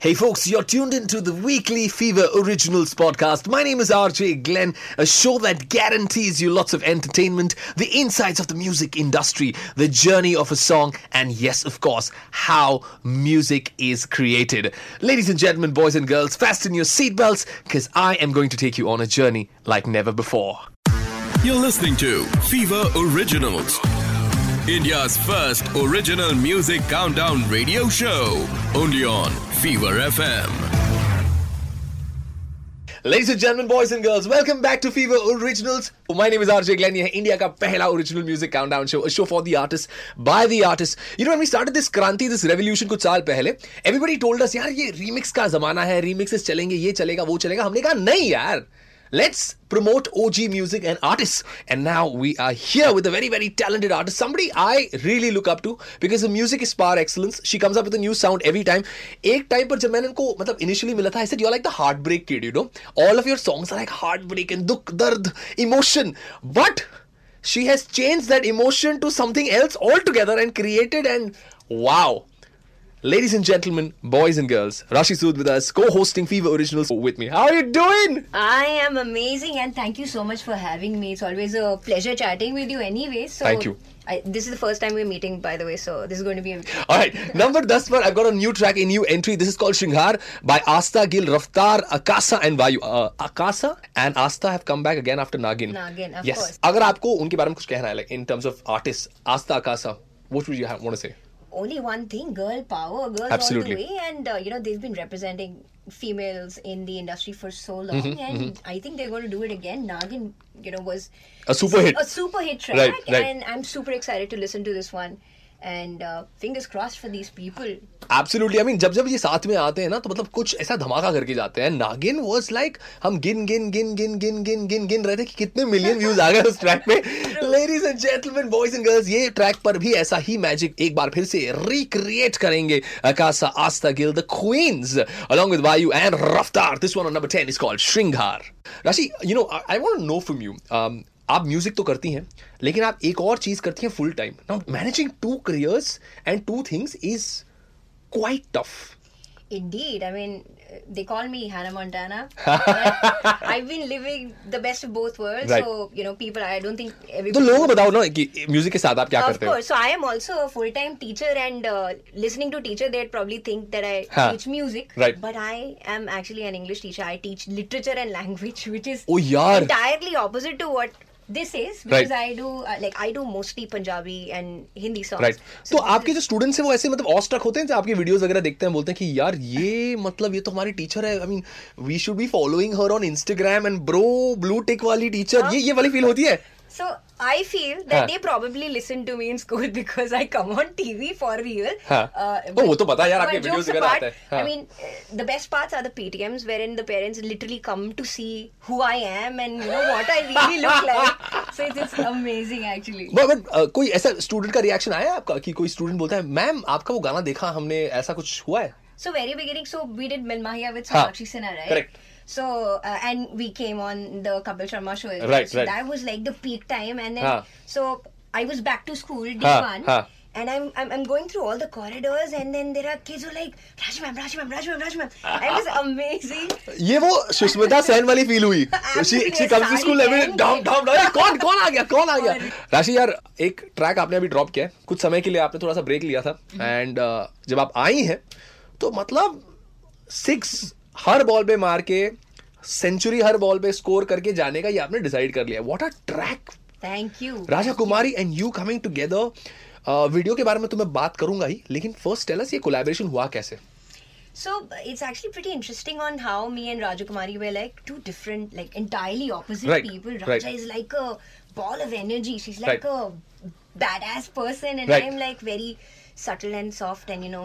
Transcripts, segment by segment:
Hey folks, you're tuned into the weekly Fever Originals podcast. My name is RJ Glenn, a show that guarantees you lots of entertainment, the insights of the music industry, the journey of a song, and yes, of course, how music is created. Ladies and gentlemen, boys and girls, fasten your seatbelts because I am going to take you on a journey like never before. You're listening to Fever Originals, India's first original music countdown radio show, only on Fever FM. Ladies and gentlemen, boys and girls, welcome back to Fever Originals. My name is RJ Glenn. ये है India का पहला original music countdown show show for the artists by the artists. You know when we started this क्रांति this revolution कुछ साल पहले everybody told us यार ये remix का जमाना है remixes चलेंगे ये चलेगा वो चलेगा हमने कहा नहीं यार Let's promote OG music and artists. And now we are here with a very, very talented artist. Somebody I really look up to because the music is par excellence. She comes up with a new sound every time. एक time पर जब मैंने उनको मतलब initially मिला था I said you're like the heartbreak kid, you know. All of your songs are like heartbreak and dukh, dard, emotion. But she has changed that emotion to something else altogether and created and wow. Ladies and gentlemen, boys and girls, Raashi Sood with us, co-hosting Fever Originals with me. How are you doing? I am amazing and thank you so much for having me. It's always a pleasure chatting with you anyway. So thank you. I, this is the first time we're meeting, by the way, so this is going to be. A- All right, number daswar. I've got a new track, a new entry. This is called Shringaar by Aastha Gill, Raftaar, Akasa, and Vayu. Uh, Akasa and Aastha have come back again after Nagin. Nagin, of yes. course. Yes. If you want to कुछ कहना in terms of artists, Aastha, Akasa, what would you have, want to say? Only one thing girl power girls Absolutely. all the way and uh, you know they've been representing females in the industry for so long Mm-hmm, and i think they're going to do it again nagin you know was A super hit. a super hit track Right, right. and i'm super excited to listen to this one and uh, fingers crossed for these people. Absolutely I mean जब जब ये साथ में आते हैं ना तो मतलब कुछ ऐसा धमाका करके जाते हैं। नागिन वाज लाइक हम गिन गिन गिन गिन गिन गिन गिन गिन रहे थे कि कितने मिलियन व्यूज़ आ गए उस ट्रैक पे। Ladies and gentleman boys and girls ये ट्रैक पर भी ऐसा ही मैजिक एक बार फिर से रिक्रिएट करेंगे Akasa Aastha Gill the queens along with Vayu and Raftar. This one on number 10 is called Shringhar. राशि you know I, I want to know from you um, आप म्यूज़िक तो करती हैं लेकिन आप एक और चीज़ करती हैं full time now managing two careers and two things is quite tough. Indeed, I mean, uh, they call me Hannah Montana. I've been living the best of both worlds, Right. so you know, people. I don't think तो everybody. लोगों को बताओ ना कि music के साथ आप क्या करते हो course, so I am also a full-time teacher, and uh, listening to teacher, they'd probably think that I Huh. teach music. Right. But I am actually an English teacher. I teach literature and language, which is Oh, yaar. entirely opposite to what this is because I do uh, like I do mostly Punjabi and Hindi songs. Right So तो आपके जो students हैं वो ऐसे मतलब awestruck होते हैं जो आपके वीडियोस वगैरह देखते हैं बोलते हैं कि यार ये मतलब ये तो हमारी टीचर है I mean we should be following her on Instagram and bro blue tick वाली टीचर ये ये वाली फील होती है? So I feel that Huh. they probably listen to me in school because I come on TV for real. Huh. Uh, Oh, वो तो पता है यार, but आपके videos वगैरह आते हैं. हाँ. I mean, uh, the best parts are the PTMs wherein the parents literally come to see who I am and you know what I really look like. So it's, it's amazing actually. But but uh, कोई ऐसा student का reaction आया आपका कि कोई student बोलता है ma'am आपका वो गाना देखा हमने ऐसा कुछ हुआ है So very beginning, so we did Milmahia with Sonakshi Sinha, right? Correct. So uh, and we came on the Kapil Sharma show. well. Right, so right. That was like the peak time, and then Huh. so I was back to school day Huh, one, huh. and I'm, I'm I'm going through all the corridors, and then there are kids who are like Raji ma'am, Raji ma'am, Raji ma'am, Raji ma'am. And it was amazing. ये वो सुष्मिता सेन वाली feel हुई she Absolutely, she comes to school सारी every gang down down down कौन कौन आ गया कौन आ गया राशि यार एक ट्रैक आपने अभी ड्रॉप किया है कुछ समय के लिए आपने थोड़ा सा ब्रेक लिया था एंड जब आप आई हैं तो मतलब सिक्स हर बॉल पे मार के सेंचुरी हर बॉल पे स्कोर करके जाने का ये आपने डिसाइड कर लिया what a track Thank you. Raja Kumari and you coming together video के बारे में तो मैं बात करूँगा ही लेकिन फ़र्स्ट टेल अस ये कोलैबोरेशन हुआ कैसे So it's actually pretty interesting on how me and Rajakumari were like two different, like entirely opposite Right, people. Raja right. Is like a ball of energy. She's like Right. a badass person, and. I'm like very subtle and soft. And you know,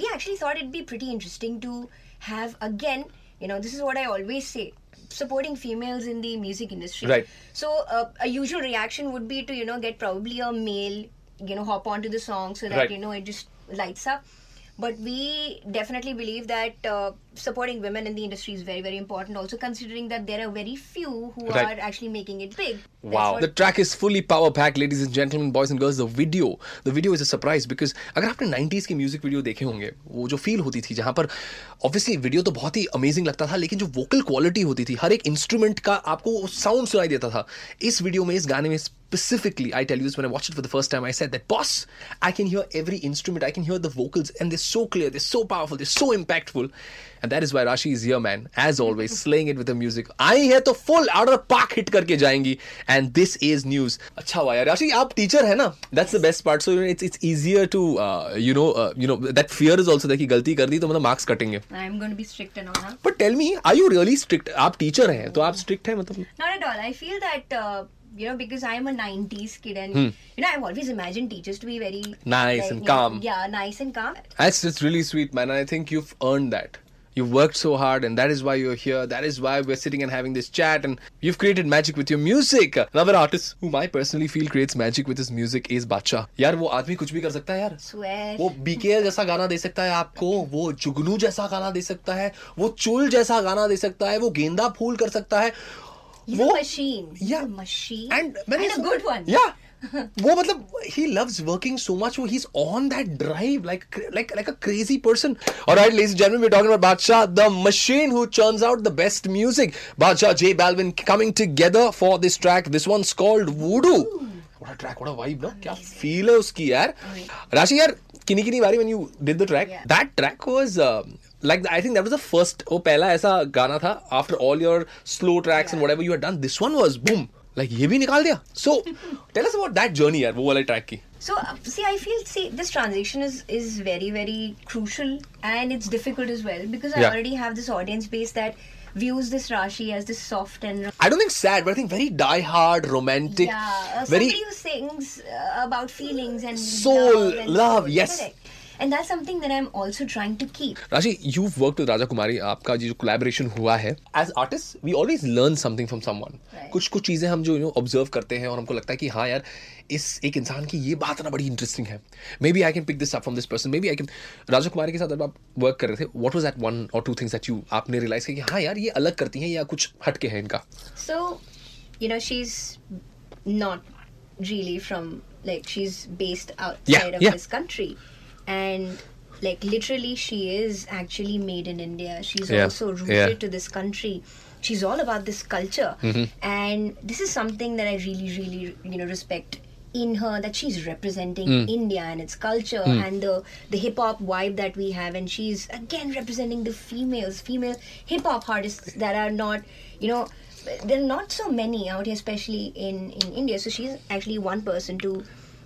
we actually thought it'd be pretty interesting to have again. You know, this is what I always say. Supporting females in the music industry. Right. So uh, a usual reaction would be to you know get probably a male, you know, hop onto the song so that Right. you know it just lights up but we definitely believe that uh, supporting women in the industry is very, very important. Also, considering that there are very few who Right. are actually making it big. That's Wow. what- The track is fully power packed, ladies and gentlemen, boys and girls. The video, the video is a surprise because अगर आपने 90s की music video देखे होंगे वो जो feel होती थी जहां पर ऑब्वियसली वीडियो तो बहुत ही अमेजिंग लगता था लेकिन जो वोकल क्वालिटी होती थी हर एक इंस्ट्रूमेंट का आपको साउंड सुनाई देता था इस वीडियो में इस गाने में specifically i tell you this when i watched it for the first time i said that boss i can hear every instrument i can hear the vocals and they're so clear they're so powerful they're so impactful and and that is why Raashi is here, man. As always, slaying it with the music. I hear the full order of the park hit karke jayengi. And this is news. Acha wa Raashi, aap teacher hai na? That's the best part. So it's it's easier to uh, you know uh, you know that fear is also that ki galti kar di, to matlab marks cutting hai. I'm going to be strict now, all. But tell me, are you really strict? Aap teacher hai, to aap strict hai matlab? Not at all. I feel that uh, You know, because I am a 90s kid and, hmm. you know, I've always imagined teachers to be very nice and calm. Yeah, nice and calm. That's just really sweet, man. I think you've earned that. You've worked so hard, and that is why you're here. That is why we're sitting and having this chat. And you've created magic with your music. Another artist whom I personally feel creates magic with his music is Bacha. यार वो आदमी कुछ भी कर सकता है यार Swear. वो बीकेएल जैसा गाना दे सकता है आपको वो जुगनू जैसा गाना दे सकता है वो चुल जैसा गाना दे सकता है वो गेंदा फूल कर सकता है He's a machine. He's Yeah. a machine. and and a good one. yeah वो मतलब he loves working so much वो he is on that drive like like like a crazy person alright ladies and gentleman we talking about Badshah the machine who turns out the best music Badshah J Balvin coming together for this track this one's called Voodoo what a track what a vibe ना क्या feel है उसकी यार राशि यार किनी किनी बारी when you did the track that track was like I think that was the first oh, pehla aisa gana tha after all your slow tracks yeah. and whatever you had done. This one was boom Like, ye bhi nikal diya. So, tell us about that journey, यार Wo wala track ki. So uh, see, I feel see this transition is is very very crucial and it's difficult as well because yeah. I already have this audience base that views this Raashi as this soft and. Rom- I don't think sad, but I think very die-hard, romantic. Yeah, uh, very somebody who sings uh, about feelings and soul, love. And love yes, correct. And that's something that I'm also trying to keep. राशि you've worked with राजा कुमारी आपका जो collaboration हुआ है as artist we always learn something from someone. कुछ कुछ चीज़ें हम जो यू नो ऑब्ज़र्व करते हैं और हमको लगता है कि हाँ यार इस एक इंसान की ये बात ना बड़ी इंटरेस्टिंग है maybe I can pick this up from this person maybe I can Raja Kumari के साथ जब आप वर्क कर रहे थे व्हाट वाज दैट वन और टू थिंग्स दैट यू आपने रियलाइज़ किया कि हाँ यार ये अलग करती हैं या कुछ हटके है इनका So, you know, she's not really from like she's based outside Yeah, of yeah. this country, and like literally she is actually made in India. She's Yeah, also rooted yeah. Mm-hmm. to this country. She's all about this culture, and this is something that I really, really, you know, respect in her that she's representing Mm. India and its culture and the the hip hop vibe that we have, and she's again representing the females, female hip hop artists that are not, you know, there are not so many out here, especially in in India. So she's actually one person to,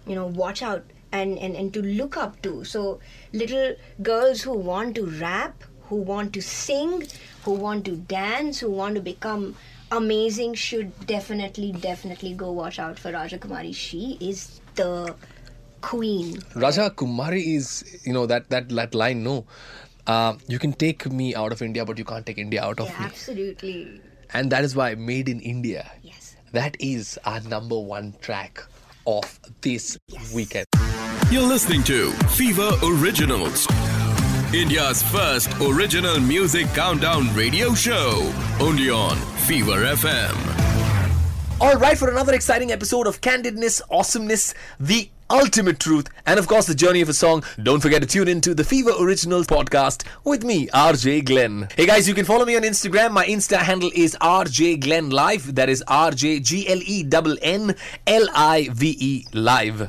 you know, watch out and and and to look up to. So little girls who want to rap, who want to sing, who want to dance, who want to become amazing should definitely definitely go watch out for Raja Kumari. She is the queen. Raja Kumari is, you know, that that that line. No, uh, you can take me out of India, but you can't take India out of Yeah, me. absolutely. And that is why Made in India. Yes. That is our number one track of this Yes. weekend. You're listening to Fever Originals, India's first original music countdown radio show, only on Fever FM. All right, for another exciting episode of Candidness, Awesomeness, the ultimate truth, and of course, the journey of a song. Don't forget to tune into the Fever Originals podcast with me, RJ Glenn. Hey guys, you can follow me on Instagram. My Insta handle is RJ Glenn Live. That is R J G L E N N L I V E Live.